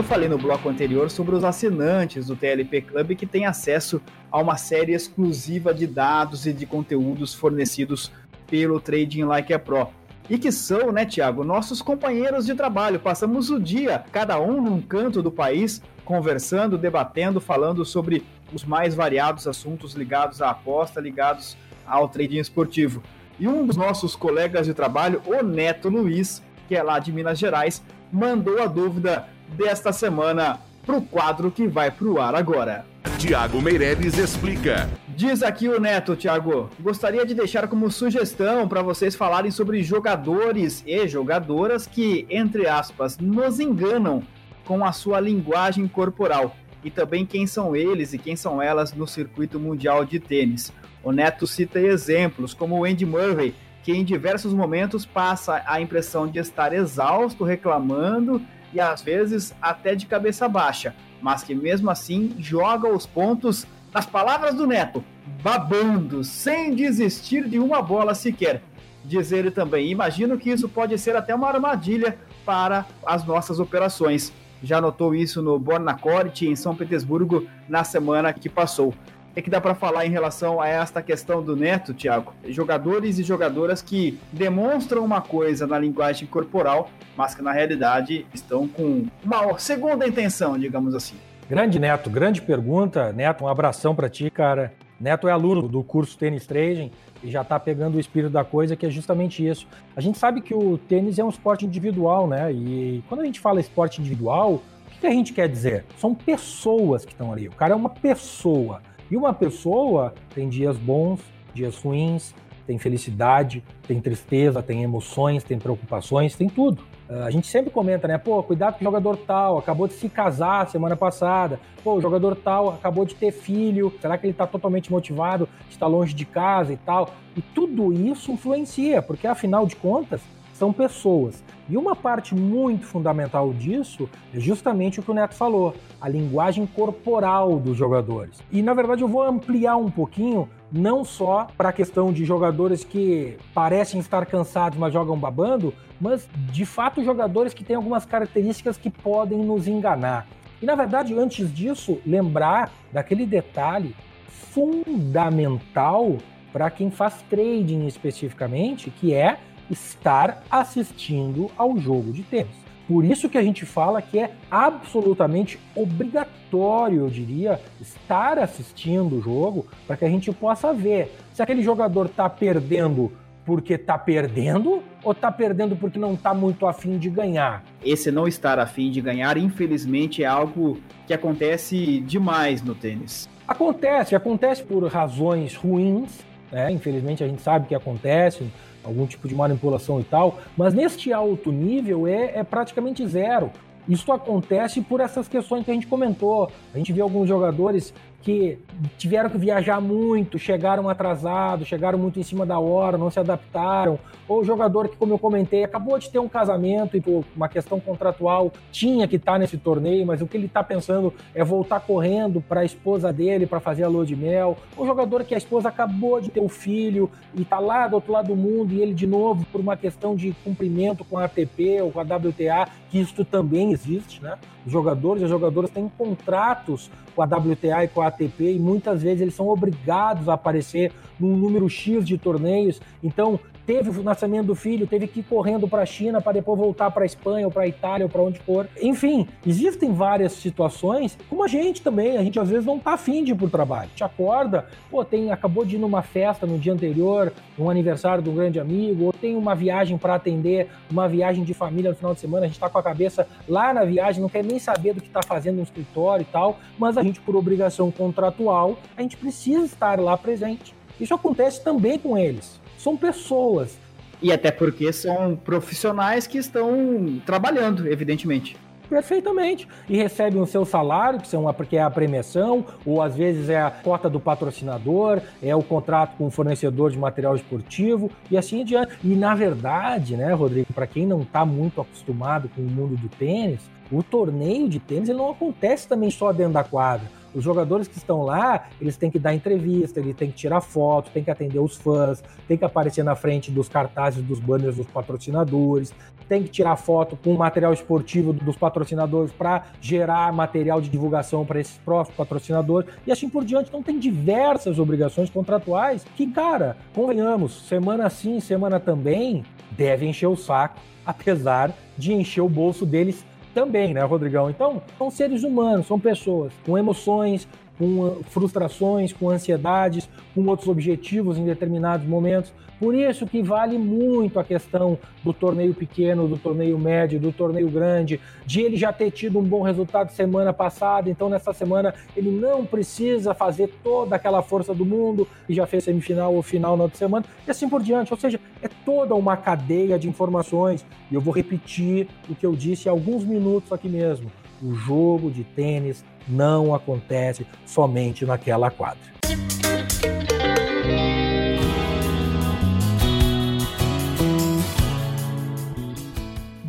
Eu falei no bloco anterior sobre os assinantes do TLP Club que têm acesso a uma série exclusiva de dados e de conteúdos fornecidos pelo Trading Like a Pro. E que são, né, Tiago, nossos companheiros de trabalho. Passamos o dia, cada um num canto do país, conversando, debatendo, falando sobre os mais variados assuntos ligados à aposta, ligados ao trading esportivo. E um dos nossos colegas de trabalho, o Neto Luiz, que é lá de Minas Gerais, mandou a dúvida desta semana para o quadro que vai para o ar agora. Tiago Meirelles explica. Diz aqui o Neto, Tiago. Gostaria de deixar como sugestão para vocês falarem sobre jogadores e jogadoras que, entre aspas, nos enganam com a sua linguagem corporal e também quem são eles e quem são elas no circuito mundial de tênis. O Neto cita exemplos como o Andy Murray, que em diversos momentos passa a impressão de estar exausto, reclamando e às vezes até de cabeça baixa, mas que mesmo assim joga os pontos, nas palavras do Neto, babando, sem desistir de uma bola sequer. Diz ele também: imagino que isso pode ser até uma armadilha para as nossas operações. Já notou isso no Bornacorit em São Petersburgo na semana que passou. Que, que dá para falar em relação a esta questão do Neto, Thiago? Jogadores e jogadoras que demonstram uma coisa na linguagem corporal, mas que na realidade estão com uma segunda intenção, digamos assim. Grande Neto, grande pergunta. Neto, um abração para ti, cara. Neto é aluno do curso Tênis Trading e já está pegando o espírito da coisa, que é justamente isso. A gente sabe que o tênis é um esporte individual, né? E quando a gente fala esporte individual, o que a gente quer dizer? São pessoas que estão ali. O cara é uma pessoa. E uma pessoa tem dias bons, dias ruins, tem felicidade, tem tristeza, tem emoções, tem preocupações, tem tudo. Uh, a gente sempre comenta, né? Pô, cuidado com o jogador tal, acabou de se casar semana passada. Pô, o jogador tal acabou de ter filho. Será que ele está totalmente motivado, está longe de casa e tal? E tudo isso influencia, porque afinal de contas, são pessoas. E uma parte muito fundamental disso é justamente o que o Neto falou, a linguagem corporal dos jogadores. E na verdade eu vou ampliar um pouquinho, não só para a questão de jogadores que parecem estar cansados, mas jogam babando, mas de fato jogadores que têm algumas características que podem nos enganar. E na verdade, antes disso, lembrar daquele detalhe fundamental para quem faz trading especificamente, que é estar assistindo ao jogo de tênis. Por isso que a gente fala que é absolutamente obrigatório, eu diria, estar assistindo o jogo para que a gente possa ver se aquele jogador está perdendo porque está perdendo ou está perdendo porque não está muito afim de ganhar? Esse não estar afim de ganhar, infelizmente, é algo que acontece demais no tênis. Acontece, acontece por razões ruins, né? Infelizmente a gente sabe que acontece, algum tipo de manipulação e tal, mas neste alto nível é, é praticamente zero. Isso acontece por essas questões que a gente comentou. A gente vê alguns jogadores que tiveram que viajar muito, chegaram atrasados, chegaram muito em cima da hora, não se adaptaram, ou jogador que, como eu comentei, acabou de ter um casamento e por uma questão contratual tinha que estar nesse torneio, mas o que ele está pensando é voltar correndo para a esposa dele para fazer a lua de mel, ou jogador que a esposa acabou de ter um filho e está lá do outro lado do mundo e ele de novo por uma questão de cumprimento com a ATP ou com a WTA, que isso também existe, né? Os jogadores e as jogadoras têm contratos com a WTA e com a ATP e muitas vezes eles são obrigados a aparecer num número X de torneios. Então, teve o nascimento do filho, teve que ir correndo para a China para depois voltar para a Espanha ou para a Itália ou para onde for. Enfim, existem várias situações, como a gente também, a gente às vezes não tá afim de ir pro trabalho. Te acorda, pô, tem, acabou de ir numa festa no dia anterior, um aniversário de um grande amigo, ou tem uma viagem para atender, uma viagem de família no final de semana, a gente tá com a cabeça lá na viagem, não quer nem saber do que tá fazendo no escritório e tal, mas a gente, por obrigação contratual, a gente precisa estar lá presente. Isso acontece também com eles são pessoas. E até porque são profissionais que estão trabalhando, evidentemente. Perfeitamente. E recebem o seu salário, que, são, que é a premiação, ou às vezes é a cota do patrocinador, é o contrato com o fornecedor de material esportivo e assim em diante. E na verdade, né, Rodrigo, para quem não está muito acostumado com o mundo do tênis, o torneio de tênis ele não acontece também só dentro da quadra os jogadores que estão lá, eles têm que dar entrevista, eles têm que tirar foto, têm que atender os fãs, têm que aparecer na frente dos cartazes, dos banners dos patrocinadores, tem que tirar foto com o material esportivo dos patrocinadores para gerar material de divulgação para esses próprios patrocinadores e assim por diante. Então tem diversas obrigações contratuais que, cara, convenhamos, semana sim, semana também, deve encher o saco, apesar de encher o bolso deles também, né, Rodrigão? Então, são seres humanos, são pessoas com emoções, com frustrações, com ansiedades, com outros objetivos em determinados momentos. Por isso que vale muito a questão do torneio pequeno, do torneio médio, do torneio grande, de ele já ter tido um bom resultado semana passada, então nessa semana ele não precisa fazer toda aquela força do mundo e já fez semifinal ou final na outra semana, e assim por diante. Ou seja, é toda uma cadeia de informações. E eu vou repetir o que eu disse há alguns minutos aqui mesmo. O jogo de tênis não acontece somente naquela quadra.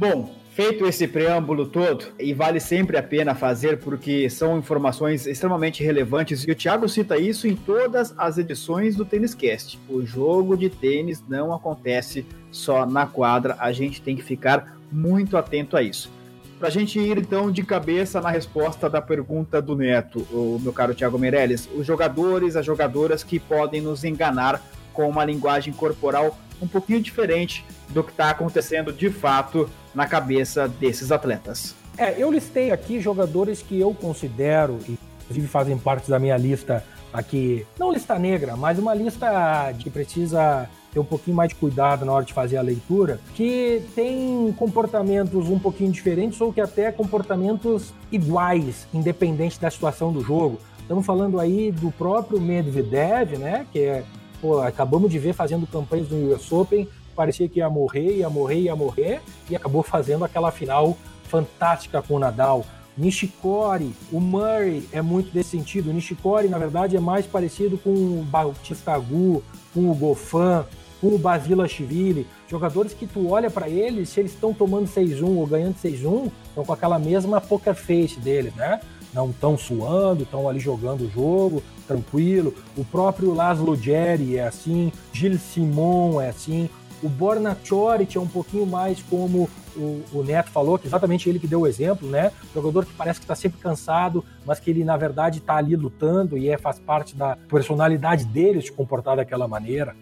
Bom, feito esse preâmbulo todo, e vale sempre a pena fazer porque são informações extremamente relevantes, e o Thiago cita isso em todas as edições do Tênis Cast. O jogo de tênis não acontece só na quadra, a gente tem que ficar muito atento a isso. Para a gente ir então de cabeça na resposta da pergunta do Neto, o meu caro Thiago Meirelles, os jogadores, as jogadoras que podem nos enganar com uma linguagem corporal um pouquinho diferente do que está acontecendo de fato na cabeça desses atletas. É, eu listei aqui jogadores que eu considero, e inclusive fazem parte da minha lista aqui, não lista negra, mas uma lista que precisa ter um pouquinho mais de cuidado na hora de fazer a leitura, que tem comportamentos um pouquinho diferentes ou que até comportamentos iguais, independente da situação do jogo. Estamos falando aí do próprio Medvedev, né? Que é, pô, acabamos de ver fazendo campanhas no US Open, parecia que ia morrer, ia morrer, ia morrer, e acabou fazendo aquela final fantástica com o Nadal. Nishikori, o Murray é muito desse sentido. O Nishikori, na verdade, é mais parecido com o Bautista Agu, com o Gofan, com o Basilashvili, jogadores que tu olha para eles, se eles estão tomando 6-1 ou ganhando 6-1, estão com aquela mesma poker face deles, né? Não estão suando, estão ali jogando o jogo, tranquilo. O próprio Laszlo Jerry é assim, Gil Simon é assim, o Borna Choric é um pouquinho mais como o, o, Neto falou, que exatamente ele que deu o exemplo, né? Jogador que parece que está sempre cansado, mas que ele, na verdade, está ali lutando e é, faz parte da personalidade dele se comportar daquela maneira.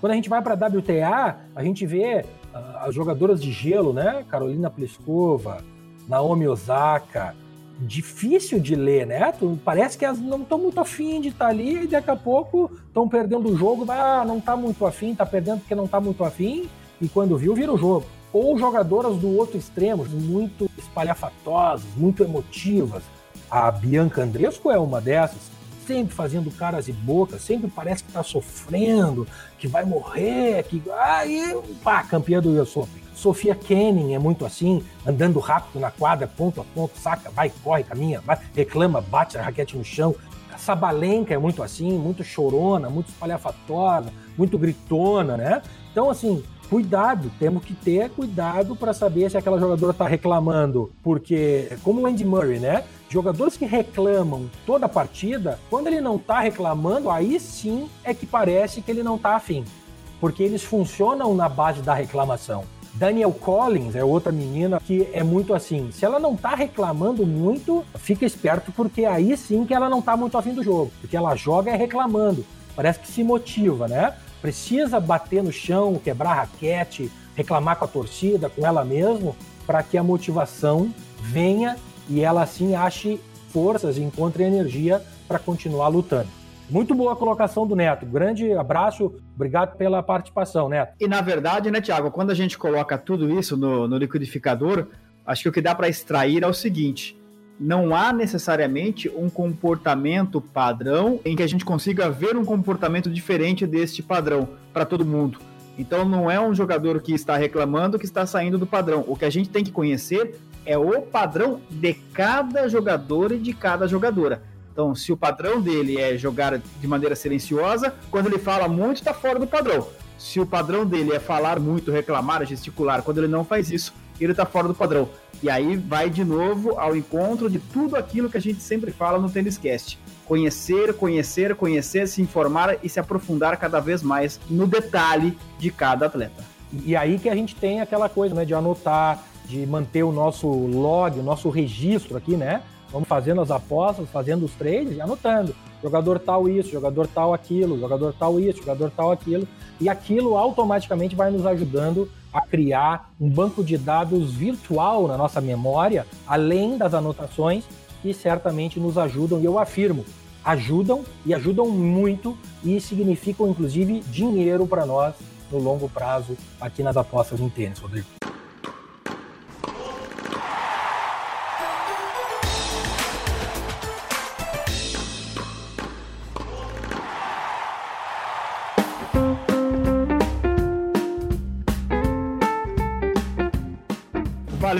Quando a gente vai para a WTA, a gente vê uh, as jogadoras de gelo, né? Carolina Pliskova, Naomi Osaka. Difícil de ler, né? Tu, parece que elas não estão muito afim de estar tá ali e daqui a pouco estão perdendo o jogo. Ah, não está muito afim, está perdendo porque não está muito afim. E quando viu, vira o jogo. Ou jogadoras do outro extremo, muito espalhafatosas, muito emotivas. A Bianca Andresco é uma dessas sempre fazendo caras e bocas, sempre parece que está sofrendo, que vai morrer, que. Aí, pá, campeã do US Open. Sofia Kenning é muito assim, andando rápido na quadra, ponto a ponto, saca, vai, corre, caminha, vai, reclama, bate a raquete no chão. Sabalenka é muito assim, muito chorona, muito espalhafatosa, muito gritona, né? Então, assim, cuidado, temos que ter cuidado para saber se aquela jogadora está reclamando, porque, como o Andy Murray, né? Jogadores que reclamam toda a partida, quando ele não está reclamando, aí sim é que parece que ele não está afim, porque eles funcionam na base da reclamação. Daniel Collins é outra menina que é muito assim. Se ela não tá reclamando muito, fica esperto, porque aí sim que ela não tá muito afim do jogo. Porque ela joga é reclamando. Parece que se motiva, né? Precisa bater no chão, quebrar raquete, reclamar com a torcida, com ela mesmo, para que a motivação venha e ela assim ache forças e encontre energia para continuar lutando. Muito boa a colocação do Neto. Grande abraço, obrigado pela participação, Neto. E na verdade, né, Tiago, quando a gente coloca tudo isso no, no liquidificador, acho que o que dá para extrair é o seguinte: não há necessariamente um comportamento padrão em que a gente consiga ver um comportamento diferente deste padrão para todo mundo. Então não é um jogador que está reclamando que está saindo do padrão. O que a gente tem que conhecer é o padrão de cada jogador e de cada jogadora. Então, se o padrão dele é jogar de maneira silenciosa, quando ele fala muito, está fora do padrão. Se o padrão dele é falar muito, reclamar, gesticular, quando ele não faz isso, ele está fora do padrão. E aí vai de novo ao encontro de tudo aquilo que a gente sempre fala no Tênis Cast. Conhecer, conhecer, conhecer, se informar e se aprofundar cada vez mais no detalhe de cada atleta. E aí que a gente tem aquela coisa, né, de anotar, de manter o nosso log, o nosso registro aqui, né? Vamos fazendo as apostas, fazendo os trades e anotando. Jogador tal isso, jogador tal aquilo, jogador tal isso, jogador tal aquilo. E aquilo automaticamente vai nos ajudando a criar um banco de dados virtual na nossa memória, além das anotações, que certamente nos ajudam, e eu afirmo, ajudam e ajudam muito e significam inclusive dinheiro para nós no longo prazo aqui nas apostas em tênis, Rodrigo.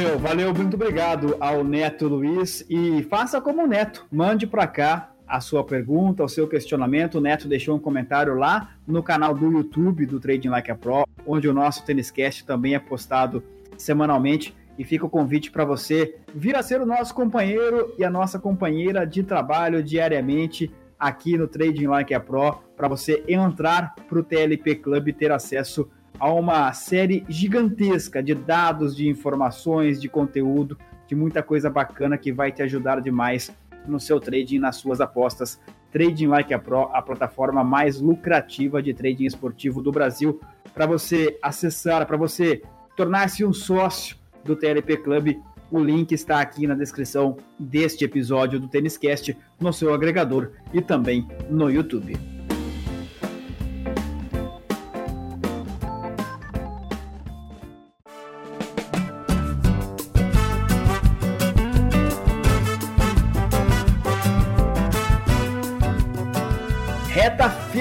Valeu, valeu, muito obrigado ao Neto Luiz e faça como o Neto, mande para cá a sua pergunta, o seu questionamento. O Neto deixou um comentário lá no canal do YouTube do Trading Like a Pro, onde o nosso Têniscast também é postado semanalmente. E fica o convite para você vir a ser o nosso companheiro e a nossa companheira de trabalho diariamente aqui no Trading Like a Pro, para você entrar para o TLP Club e ter acesso a a uma série gigantesca de dados, de informações, de conteúdo, de muita coisa bacana que vai te ajudar demais no seu trading, nas suas apostas. Trading Like a Pro, a plataforma mais lucrativa de trading esportivo do Brasil, para você acessar, para você tornar-se um sócio do TLP Club. O link está aqui na descrição deste episódio do Tênis Cast, no seu agregador e também no YouTube.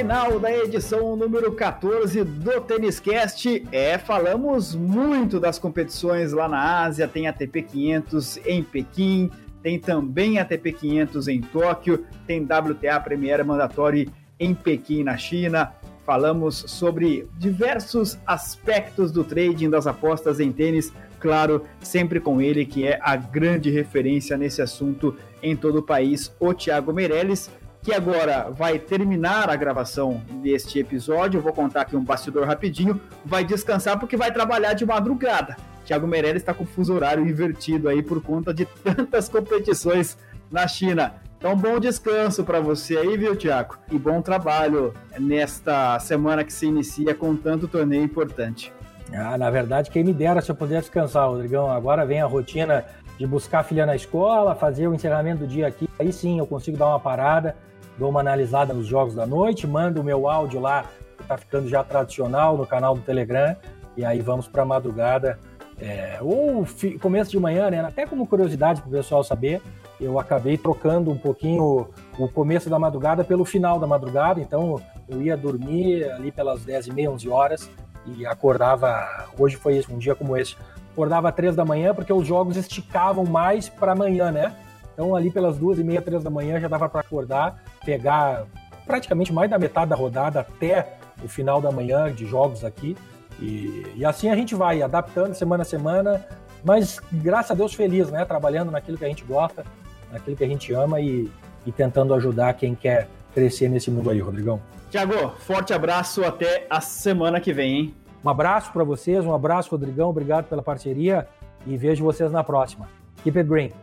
Final da edição número 14 do Tênis Cast. É, falamos muito das competições lá na Ásia, tem ATP 500 em Pequim, tem também ATP 500 em Tóquio, tem WTA Premier Mandatório em Pequim, na China. Falamos sobre diversos aspectos do trading, das apostas em tênis, claro, sempre com ele que é a grande referência nesse assunto em todo o país, o Thiago Meirelles que agora vai terminar a gravação deste episódio. Eu vou contar aqui um bastidor rapidinho. Vai descansar porque vai trabalhar de madrugada. Thiago Meirelles está com fuso horário invertido aí por conta de tantas competições na China. Então, bom descanso para você aí, viu, Thiago? E bom trabalho nesta semana que se inicia com tanto torneio importante. Ah, na verdade, quem me dera se eu pudesse descansar, Rodrigão. Agora vem a rotina de buscar a filha na escola, fazer o encerramento do dia aqui. Aí sim eu consigo dar uma parada dou uma analisada nos jogos da noite, mando o meu áudio lá, que está ficando já tradicional no canal do Telegram, e aí vamos para madrugada, é, ou começo de manhã, né? Até como curiosidade para o pessoal saber, eu acabei trocando um pouquinho o começo da madrugada pelo final da madrugada, então eu ia dormir ali pelas 10 e meia, 11 horas, e acordava, hoje foi um dia como esse, acordava às 3 da manhã, porque os jogos esticavam mais para amanhã, né? Então ali pelas duas e meia, três da manhã já dava para acordar pegar praticamente mais da metade da rodada até o final da manhã de jogos aqui. E, e, assim a gente vai adaptando semana a semana, mas graças a Deus feliz, né? Trabalhando naquilo que a gente gosta, naquilo que a gente ama e, e tentando ajudar quem quer crescer nesse mundo aí, Rodrigão. Tiago, forte abraço até a semana que vem, hein? Um abraço para vocês, um abraço, Rodrigão, obrigado pela parceria e vejo vocês na próxima. Keep it green.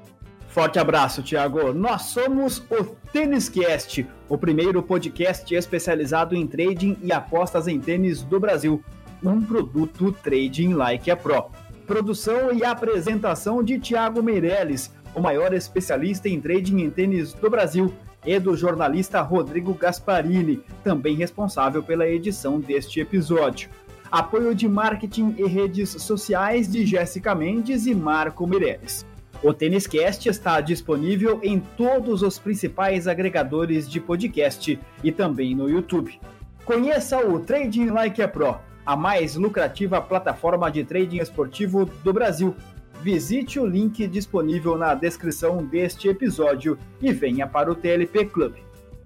Forte abraço, Tiago. Nós somos o Tênis Cast, o primeiro podcast especializado em trading e apostas em tênis do Brasil. Um produto Trading Like a Pro. Produção e apresentação de Tiago Meirelles, o maior especialista em trading em tênis do Brasil, e do jornalista Rodrigo Gasparini, também responsável pela edição deste episódio. Apoio de marketing e redes sociais de Jéssica Mendes e Marco Meirelles. O Tênis Cast está disponível em todos os principais agregadores de podcast e também no YouTube. Conheça o Trading Like a Pro, a mais lucrativa plataforma de trading esportivo do Brasil. Visite o link disponível na descrição deste episódio e venha para o TLP Club.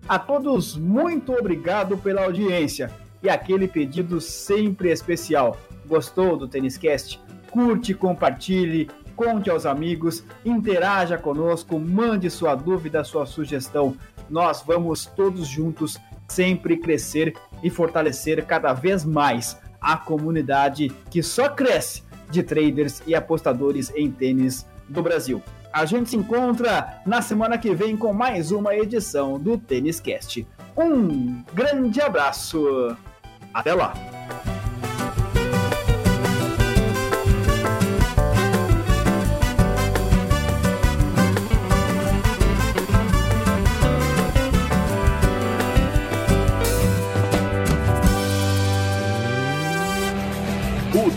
A todos, muito obrigado pela audiência e aquele pedido sempre especial. Gostou do Tênis Cast? Curte, compartilhe, conte aos amigos, interaja conosco, mande sua dúvida, sua sugestão. Nós vamos todos juntos sempre crescer e fortalecer cada vez mais a comunidade que só cresce de traders e apostadores em tênis do Brasil. A gente se encontra na semana que vem com mais uma edição do Tênis Cast. Um grande abraço! Até lá!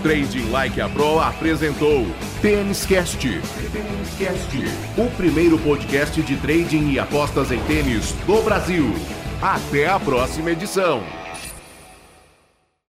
Trading Like a Pro apresentou Tênis Cast. O primeiro podcast de trading e apostas em tênis do Brasil. Até a próxima edição.